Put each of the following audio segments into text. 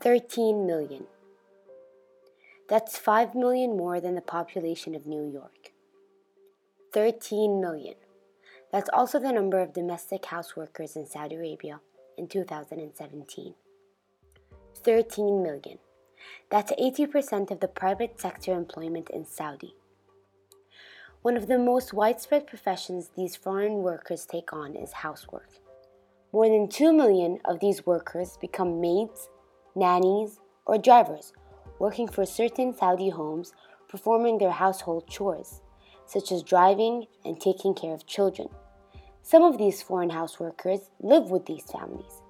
13 million. That's 5 million more than the population of New York. 13 million. That's also the number of domestic houseworkers in Saudi Arabia in 2017. 13 million. That's 80% of the private sector employment in Saudi. One of the most widespread professions these foreign workers take on is housework. More than 2 million of these workers become maids, nannies, or drivers, working for certain Saudi homes, performing their household chores, such as driving and taking care of children. Some of these foreign houseworkers live with these families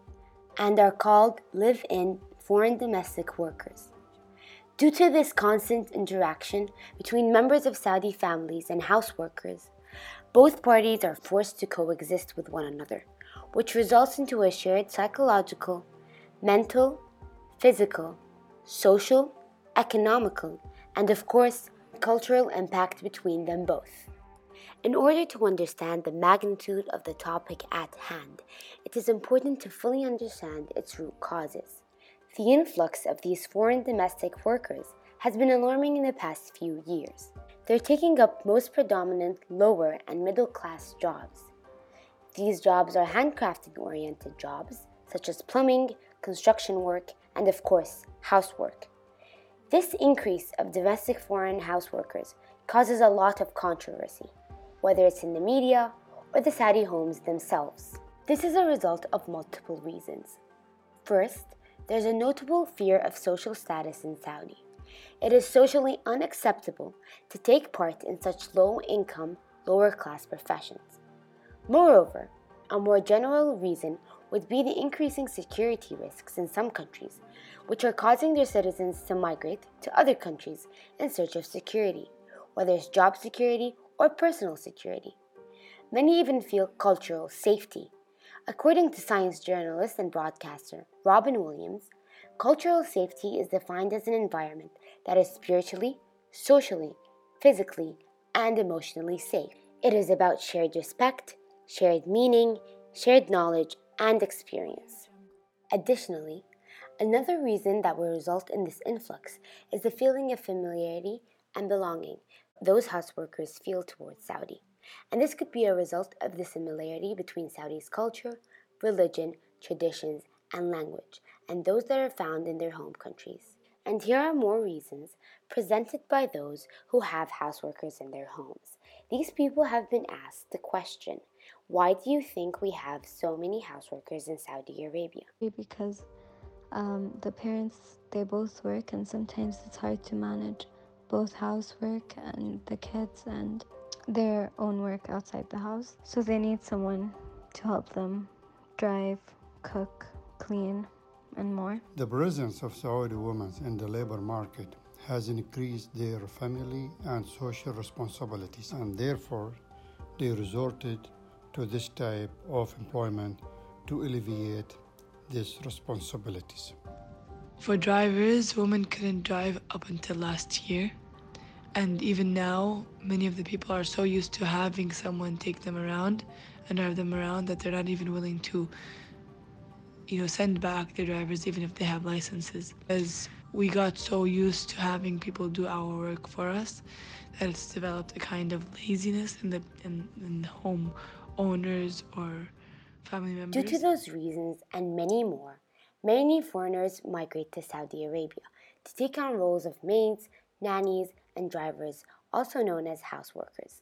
and are called live in foreign domestic workers. Due to this constant interaction between members of Saudi families and houseworkers, both parties are forced to coexist with one another, which results into a shared psychological, mental, physical, social, economical, and of course, cultural impact between them both. In order to understand the magnitude of the topic at hand, it is important to fully understand its root causes. The influx of these foreign domestic workers has been alarming in the past few years. They're taking up most predominant lower and middle class jobs. These jobs are handcrafting oriented jobs, such as plumbing, construction work, and of course, housework. This increase of domestic foreign houseworkers causes a lot of controversy whether it's in the media or the Saudi homes themselves. This is a result of multiple reasons. First, there's a notable fear of social status in Saudi. It is socially unacceptable to take part in such low income, lower class professions. Moreover, a more general reason would be the increasing security risks in some countries, which are causing their citizens to migrate to other countries in search of security, whether it's job security or personal security. Many even feel cultural safety. According to science journalist and broadcaster Robyn Williams, cultural safety is defined as an environment that is spiritually, socially, physically, and emotionally safe. It is about shared respect, shared meaning, shared knowledge, and experience. Additionally, another reason that will result in this influx is the feeling of familiarity and belonging those houseworkers feel towards Saudi. And this could be a result of the similarity between Saudi's culture, religion, traditions, and language, and those that are found in their home countries. And here are more reasons presented by those who have houseworkers in their homes. These people have been asked the question why do you think we have so many houseworkers in Saudi Arabia? Because um, the parents, they both work, and sometimes it's hard to manage both housework and the kids and their own work outside the house. So they need someone to help them drive, cook, clean, and more. The presence of Saudi women in the labor market has increased their family and social responsibilities, and therefore they resorted to this type of employment to alleviate these responsibilities. For drivers, women couldn't drive up until last year. And even now, many of the people are so used to having someone take them around and drive them around that they're not even willing to, you know, send back their drivers even if they have licenses. As we got so used to having people do our work for us that it's developed a kind of laziness in the in, in the home owners or family members. Due to those reasons and many more, many foreigners migrate to Saudi Arabia to take on roles of maids, nannies, and drivers, also known as houseworkers.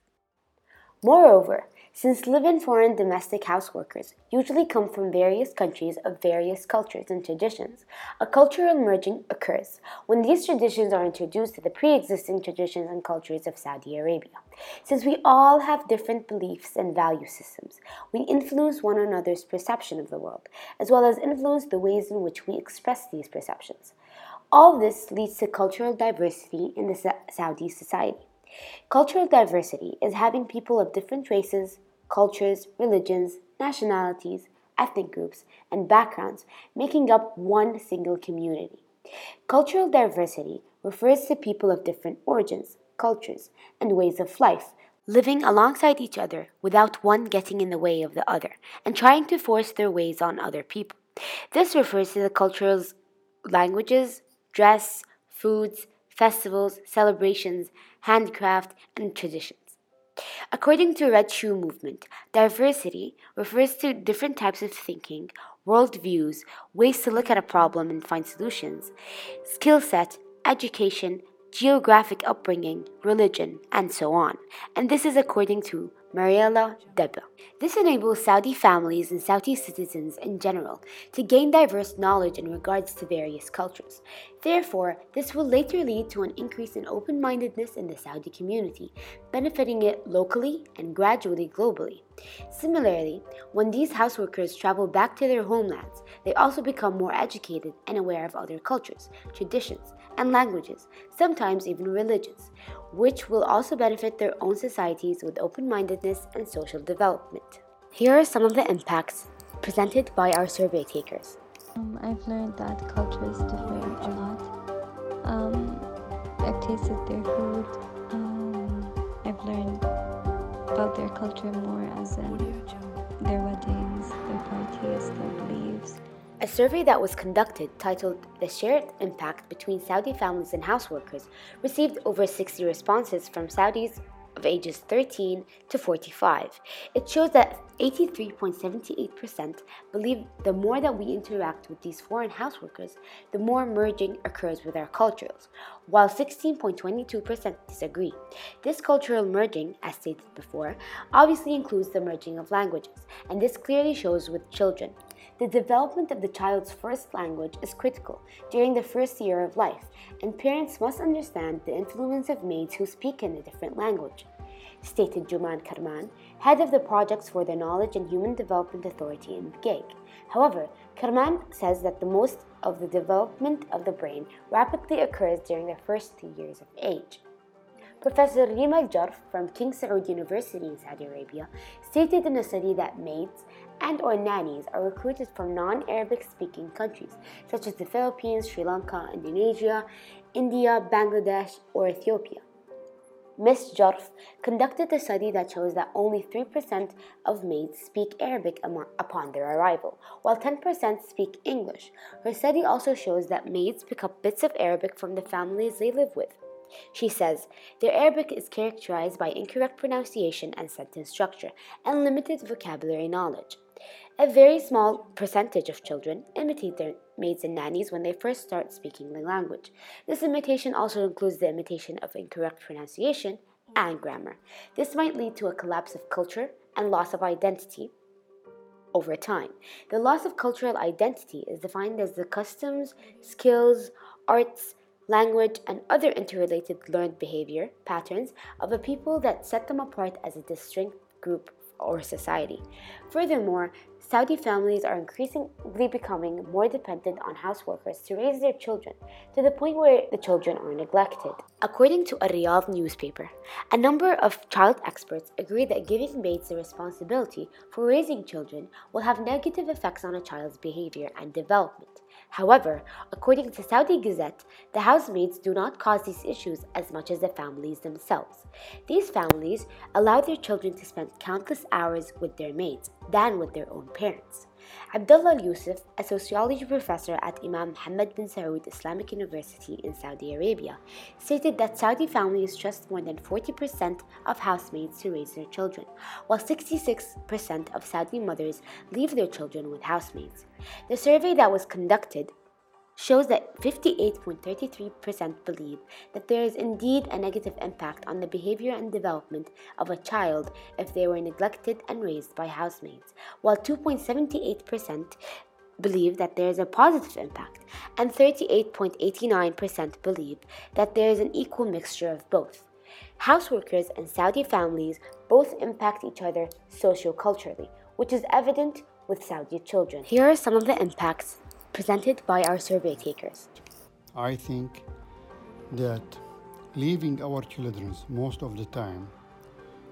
Moreover, since live in foreign domestic houseworkers usually come from various countries of various cultures and traditions, a cultural merging occurs when these traditions are introduced to the pre existing traditions and cultures of Saudi Arabia. Since we all have different beliefs and value systems, we influence one another's perception of the world, as well as influence the ways in which we express these perceptions. All this leads to cultural diversity in the Saudi society. Cultural diversity is having people of different races, cultures, religions, nationalities, ethnic groups, and backgrounds making up one single community. Cultural diversity refers to people of different origins, cultures, and ways of life living alongside each other without one getting in the way of the other and trying to force their ways on other people. This refers to the cultural languages, dress, foods, festivals, celebrations, handcraft, and traditions. According to Red Shoe Movement, diversity refers to different types of thinking, worldviews, ways to look at a problem and find solutions, skill set, education, geographic upbringing, religion, and so on. And this is according to Mariela Dabbah. This enables Saudi families and Saudi citizens in general to gain diverse knowledge in regards to various cultures. Therefore, this will later lead to an increase in open mindedness in the Saudi community, benefiting it locally and gradually globally. Similarly, when these houseworkers travel back to their homelands, they also become more educated and aware of other cultures, traditions, and languages, sometimes even religions, which will also benefit their own societies with open mindedness and social development. Here are some of the impacts presented by our survey takers. Um, I've learned that cultures differ a lot. Um, I've tasted their food. Um, I've learned about their culture more as in their weddings, their parties, their beliefs. A survey that was conducted titled The Shared Impact Between Saudi Families and Houseworkers received over 60 responses from Saudis of ages 13 to 45. It shows that 83.78% believe the more that we interact with these foreign houseworkers, the more merging occurs with our cultures, while 16.22% disagree. This cultural merging, as stated before, obviously includes the merging of languages, and this clearly shows with children. The development of the child's first language is critical during the first year of life, and parents must understand the influence of maids who speak in a different language. Stated Juman Karman, head of the Projects for the Knowledge and Human Development Authority in GIG. However, Karman says that the most of the development of the brain rapidly occurs during the first two years of age. Professor Rima Jarf from King Saud University in Saudi Arabia stated in a study that maids and or nannies are recruited from non-Arabic speaking countries such as the Philippines, Sri Lanka, Indonesia, India, Bangladesh, or Ethiopia. Ms. Jarf conducted a study that shows that only 3% of maids speak Arabic upon their arrival, while 10% speak English. Her study also shows that maids pick up bits of Arabic from the families they live with. She says, Their Arabic is characterized by incorrect pronunciation and sentence structure, and limited vocabulary knowledge. A very small percentage of children imitate their maids and nannies when they first start speaking the language. This imitation also includes the imitation of incorrect pronunciation and grammar. This might lead to a collapse of culture and loss of identity over time. The loss of cultural identity is defined as the customs, skills, arts, language, and other interrelated learned behavior patterns of a people that set them apart as a distinct group or society. Furthermore, Saudi families are increasingly becoming more dependent on houseworkers to raise their children to the point where the children are neglected. According to a Riyadh newspaper, a number of child experts agree that giving maids the responsibility for raising children will have negative effects on a child's behavior and development. However, according to Saudi Gazette, the housemaids do not cause these issues as much as the families themselves. These families allow their children to spend countless hours with their maids than with their own parents. Abdullah Yusuf, a sociology professor at Imam Mohammed bin Saud Islamic University in Saudi Arabia, stated that Saudi families trust more than 40% of housemaids to raise their children, while 66% of Saudi mothers leave their children with housemaids. The survey that was conducted shows that 58.33% believe that there is indeed a negative impact on the behavior and development of a child if they were neglected and raised by housemaids, while 2.78% believe that there is a positive impact, and 38.89% believe that there is an equal mixture of both. Houseworkers and Saudi families both impact each other socio-culturally, which is evident with Saudi children. Here are some of the impacts presented by our survey takers. I think that leaving our children most of the time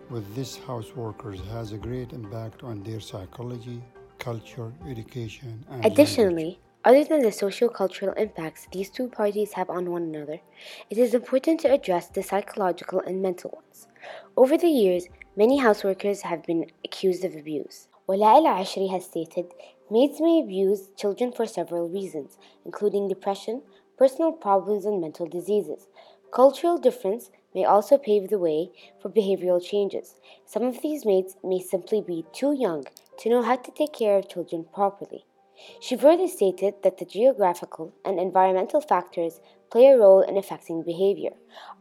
with these house workers has a great impact on their psychology, culture, education, and Additionally, language. other than the socio-cultural impacts these two parties have on one another, it is important to address the psychological and mental ones. Over the years, many houseworkers have been accused of abuse. Wala Ashri has stated Maids may abuse children for several reasons, including depression, personal problems, and mental diseases. Cultural difference may also pave the way for behavioral changes. Some of these maids may simply be too young to know how to take care of children properly. She further stated that the geographical and environmental factors play a role in affecting behavior.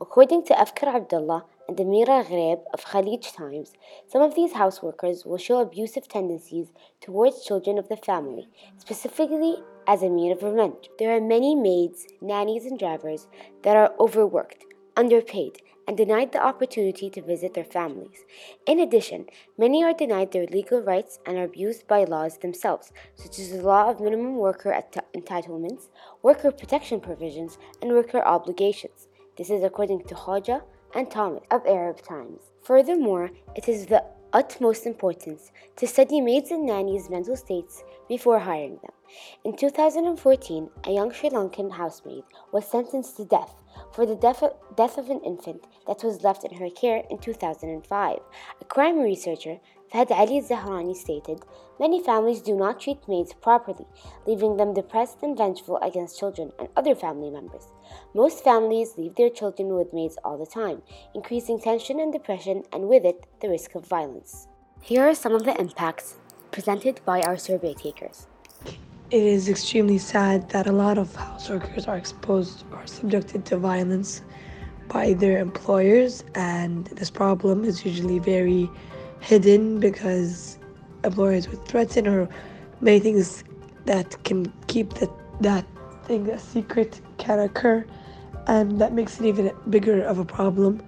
According to Afkar Abdullah and Amira Ghreb of Khaleej Times, some of these houseworkers will show abusive tendencies towards children of the family, specifically as a means of revenge. There are many maids, nannies, and drivers that are overworked, underpaid, and denied the opportunity to visit their families. In addition, many are denied their legal rights and are abused by laws themselves, such as the law of minimum worker at- entitlements, worker protection provisions, and worker obligations. This is according to Hoja and Thomas of Arab Times. Furthermore, it is of the utmost importance to study maids and nannies' mental states before hiring them. In 2014, a young Sri Lankan housemaid was sentenced to death for the death of, death of an infant that was left in her care in 2005. A crime researcher, Fahd Ali Zahrani, stated Many families do not treat maids properly, leaving them depressed and vengeful against children and other family members. Most families leave their children with maids all the time, increasing tension and depression, and with it, the risk of violence. Here are some of the impacts presented by our survey takers. It is extremely sad that a lot of house workers are exposed or subjected to violence by their employers, and this problem is usually very hidden because employers would threaten or many things that can keep that, that thing a secret can occur, and that makes it even bigger of a problem.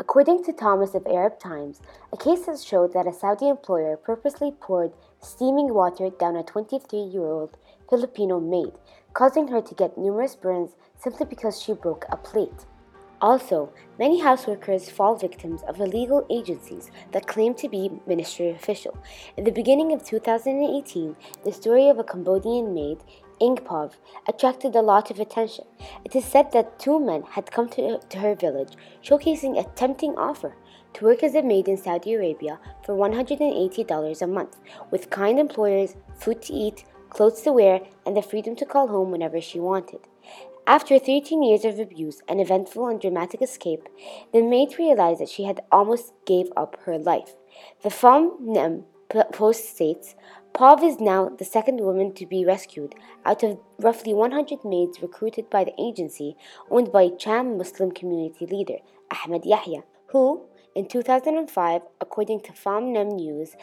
According to Thomas of Arab Times, a case has showed that a Saudi employer purposely poured steaming water down a 23 year old Filipino maid, causing her to get numerous burns simply because she broke a plate. Also, many houseworkers fall victims of illegal agencies that claim to be ministry official. In the beginning of 2018, the story of a Cambodian maid, Ingpov, attracted a lot of attention. It is said that two men had come to, to her village, showcasing a tempting offer to work as a maid in Saudi Arabia for $180 a month, with kind employers, food to eat, clothes to wear, and the freedom to call home whenever she wanted. After 13 years of abuse, an eventful and dramatic escape, the maid realized that she had almost gave up her life. The Phnom Penh post states, Pav is now the second woman to be rescued out of roughly 100 maids recruited by the agency owned by Cham Muslim community leader Ahmed Yahya, who, in 2005, according to Phnom Penh News,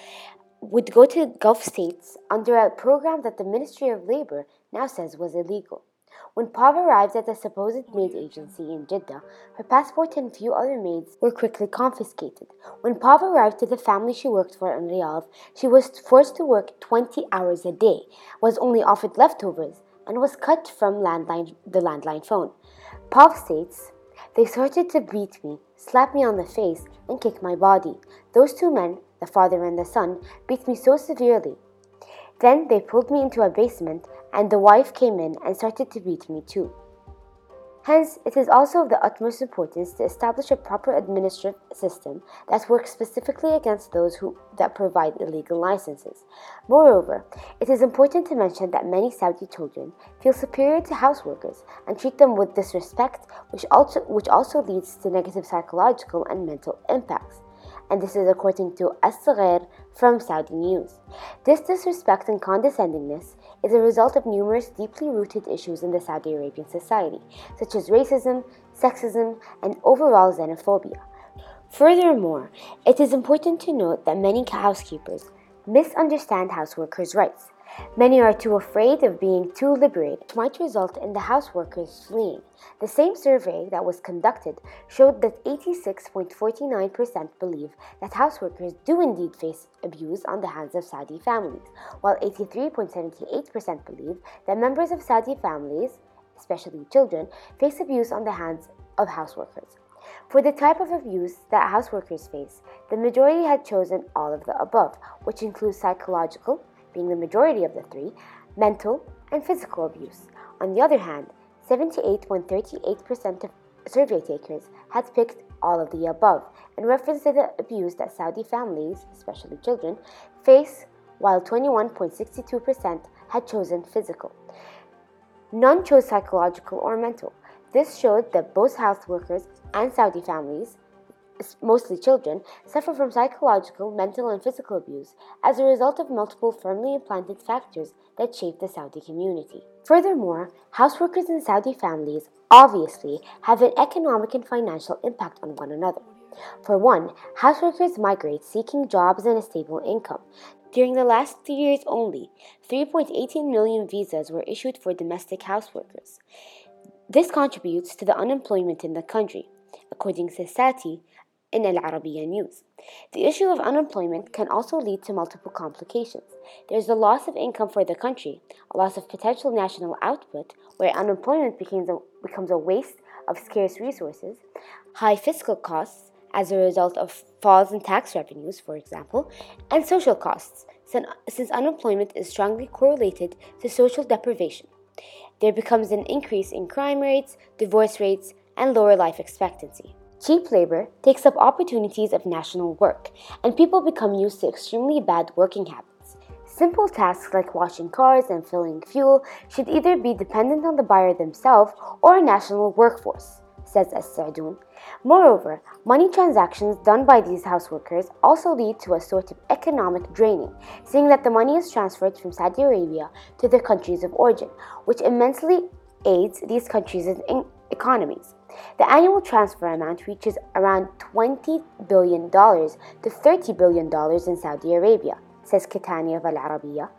would go to Gulf states under a program that the Ministry of Labor now says was illegal. When Pav arrived at the supposed maid agency in Jeddah, her passport and a few other maids were quickly confiscated. When Pav arrived to the family she worked for in Riyadh, she was forced to work 20 hours a day, was only offered leftovers, and was cut from landline, the landline phone. Pav states, They started to beat me, slap me on the face, and kick my body. Those two men, the father and the son, beat me so severely. Then they pulled me into a basement and the wife came in and started to beat me too. Hence, it is also of the utmost importance to establish a proper administrative system that works specifically against those who that provide illegal licenses. Moreover, it is important to mention that many Saudi children feel superior to houseworkers and treat them with disrespect, which also, which also leads to negative psychological and mental impacts and this is according to as from Saudi News. This disrespect and condescendingness is a result of numerous deeply rooted issues in the Saudi Arabian society, such as racism, sexism, and overall xenophobia. Furthermore, it is important to note that many housekeepers misunderstand houseworkers' rights Many are too afraid of being too liberated, which might result in the houseworkers fleeing. The same survey that was conducted showed that 86.49% believe that houseworkers do indeed face abuse on the hands of Saudi families, while 83.78% believe that members of Saudi families, especially children, face abuse on the hands of houseworkers. For the type of abuse that houseworkers face, the majority had chosen all of the above, which includes psychological, being the majority of the three, mental and physical abuse. On the other hand, 78.38% of survey takers had picked all of the above in reference to the abuse that Saudi families, especially children, face while 21.62% had chosen physical. None chose psychological or mental. This showed that both house workers and Saudi families, mostly children, suffer from psychological, mental, and physical abuse as a result of multiple firmly implanted factors that shape the Saudi community. Furthermore, houseworkers in Saudi families obviously have an economic and financial impact on one another. For one, houseworkers migrate seeking jobs and a stable income. During the last three years only, 3.18 million visas were issued for domestic houseworkers. This contributes to the unemployment in the country, according to Sati in Al Arabiya News. The issue of unemployment can also lead to multiple complications. There's the loss of income for the country, a loss of potential national output, where unemployment becomes a, becomes a waste of scarce resources, high fiscal costs, as a result of falls in tax revenues, for example, and social costs, since unemployment is strongly correlated to social deprivation. There becomes an increase in crime rates, divorce rates, and lower life expectancy. Cheap labor takes up opportunities of national work, and people become used to extremely bad working habits. Simple tasks like washing cars and filling fuel should either be dependent on the buyer themselves or a national workforce, says As-Sadoun, Moreover, money transactions done by these houseworkers also lead to a sort of economic draining, seeing that the money is transferred from Saudi Arabia to their countries of origin, which immensely aids these countries' economies. The annual transfer amount reaches around $20 billion to $30 billion in Saudi Arabia, says Kitani of Al Arabiya,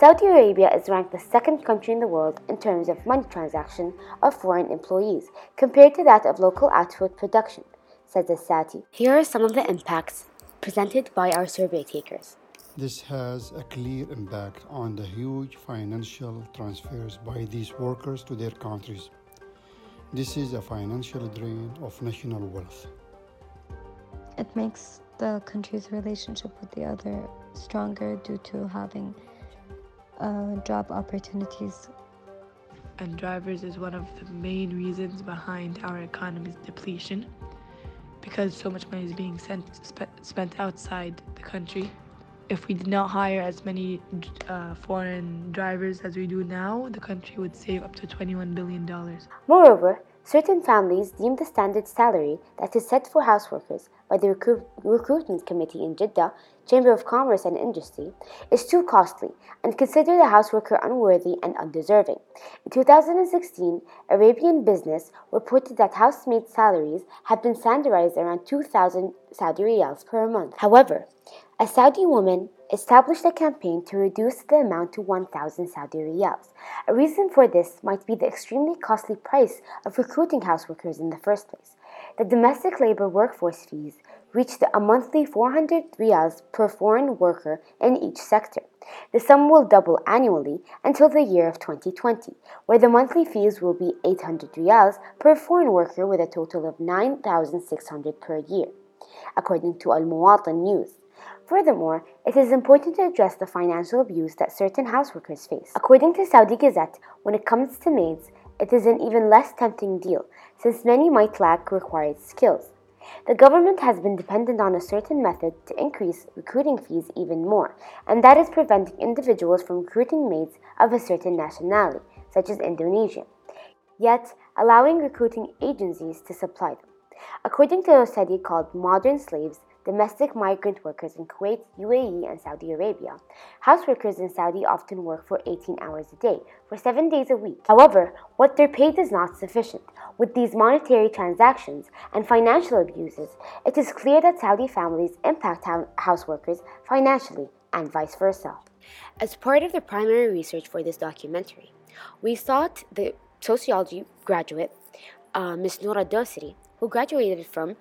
Saudi Arabia is ranked the second country in the world in terms of money transaction of foreign employees compared to that of local output production, says the Sati. Here are some of the impacts presented by our survey takers. This has a clear impact on the huge financial transfers by these workers to their countries. This is a financial drain of national wealth. It makes the country's relationship with the other stronger due to having uh, job opportunities. And drivers is one of the main reasons behind our economy's depletion because so much money is being sent, sp- spent outside the country. If we did not hire as many uh, foreign drivers as we do now, the country would save up to $21 billion. Moreover, Certain families deem the standard salary that is set for houseworkers by the recruit- recruitment committee in Jeddah, Chamber of Commerce and Industry, is too costly and consider the houseworker unworthy and undeserving. In 2016, Arabian Business reported that housemaid salaries had been standardized around 2,000 Saudi riyals per month. However, a Saudi woman established a campaign to reduce the amount to 1,000 Saudi riyals. A reason for this might be the extremely costly price of recruiting houseworkers in the first place. The domestic labor workforce fees reached a monthly 400 riyals per foreign worker in each sector. The sum will double annually until the year of 2020, where the monthly fees will be 800 riyals per foreign worker with a total of 9,600 per year, according to Al Muwatin News. Furthermore, it is important to address the financial abuse that certain houseworkers face. According to Saudi Gazette, when it comes to maids, it is an even less tempting deal, since many might lack required skills. The government has been dependent on a certain method to increase recruiting fees even more, and that is preventing individuals from recruiting maids of a certain nationality, such as Indonesia, yet allowing recruiting agencies to supply them. According to a study called Modern Slaves, domestic migrant workers in Kuwait, UAE, and Saudi Arabia. House workers in Saudi often work for 18 hours a day, for 7 days a week. However, what they're paid is not sufficient. With these monetary transactions and financial abuses, it is clear that Saudi families impact house workers financially and vice versa. As part of the primary research for this documentary, we sought the sociology graduate, uh, Ms. Noura Dosri, who graduated from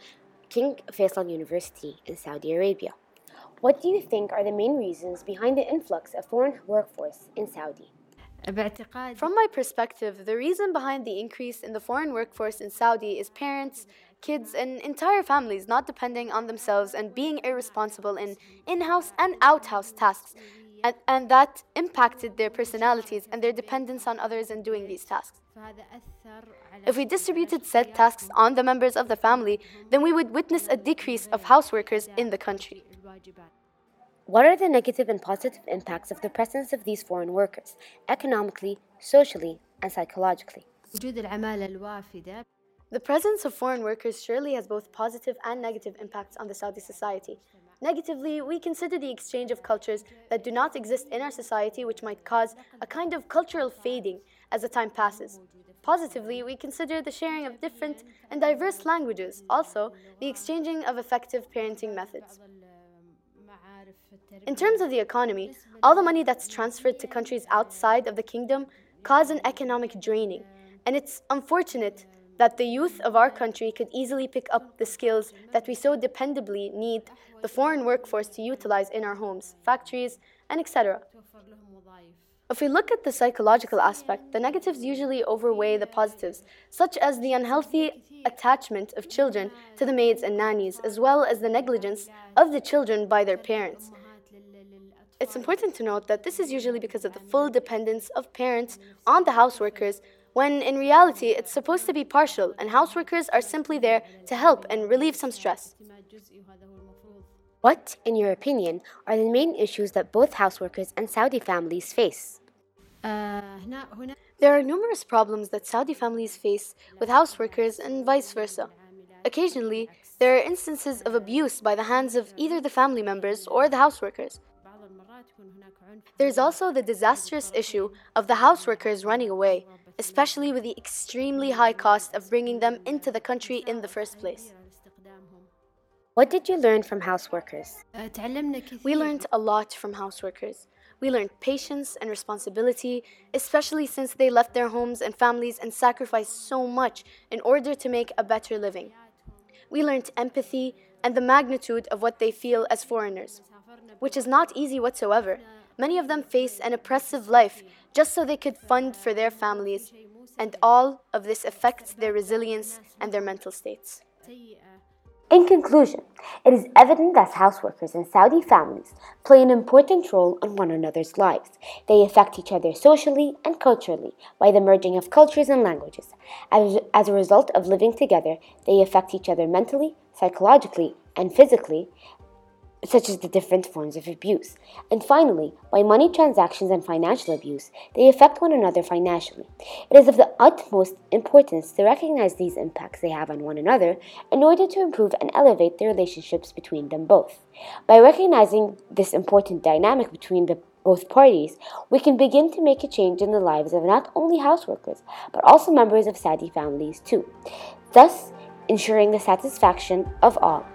King Faisal University in Saudi Arabia. What do you think are the main reasons behind the influx of foreign workforce in Saudi? From my perspective, the reason behind the increase in the foreign workforce in Saudi is parents, kids, and entire families not depending on themselves and being irresponsible in in house and out house tasks, and, and that impacted their personalities and their dependence on others in doing these tasks. If we distributed said tasks on the members of the family, then we would witness a decrease of houseworkers in the country. What are the negative and positive impacts of the presence of these foreign workers, economically, socially, and psychologically? The presence of foreign workers surely has both positive and negative impacts on the Saudi society. Negatively, we consider the exchange of cultures that do not exist in our society, which might cause a kind of cultural fading as the time passes. Positively, we consider the sharing of different and diverse languages, also, the exchanging of effective parenting methods. In terms of the economy, all the money that's transferred to countries outside of the kingdom cause an economic draining, and it's unfortunate that the youth of our country could easily pick up the skills that we so dependably need the foreign workforce to utilize in our homes, factories, and etc. If we look at the psychological aspect, the negatives usually overweigh the positives, such as the unhealthy attachment of children to the maids and nannies, as well as the negligence of the children by their parents. It's important to note that this is usually because of the full dependence of parents on the houseworkers, when in reality it's supposed to be partial, and houseworkers are simply there to help and relieve some stress. What, in your opinion, are the main issues that both houseworkers and Saudi families face? There are numerous problems that Saudi families face with houseworkers and vice versa. Occasionally, there are instances of abuse by the hands of either the family members or the houseworkers. There's also the disastrous issue of the houseworkers running away, especially with the extremely high cost of bringing them into the country in the first place. What did you learn from houseworkers? We learned a lot from houseworkers. We learned patience and responsibility, especially since they left their homes and families and sacrificed so much in order to make a better living. We learned empathy and the magnitude of what they feel as foreigners, which is not easy whatsoever. Many of them face an oppressive life just so they could fund for their families, and all of this affects their resilience and their mental states. In conclusion, it is evident that houseworkers in Saudi families play an important role in one another's lives. They affect each other socially and culturally by the merging of cultures and languages. As, as a result of living together, they affect each other mentally, psychologically, and physically, such as the different forms of abuse. And finally, by money transactions and financial abuse, they affect one another financially. It is of the utmost importance to recognize these impacts they have on one another in order to improve and elevate the relationships between them both. By recognizing this important dynamic between the both parties, we can begin to make a change in the lives of not only houseworkers, but also members of Saudi families too, thus ensuring the satisfaction of all.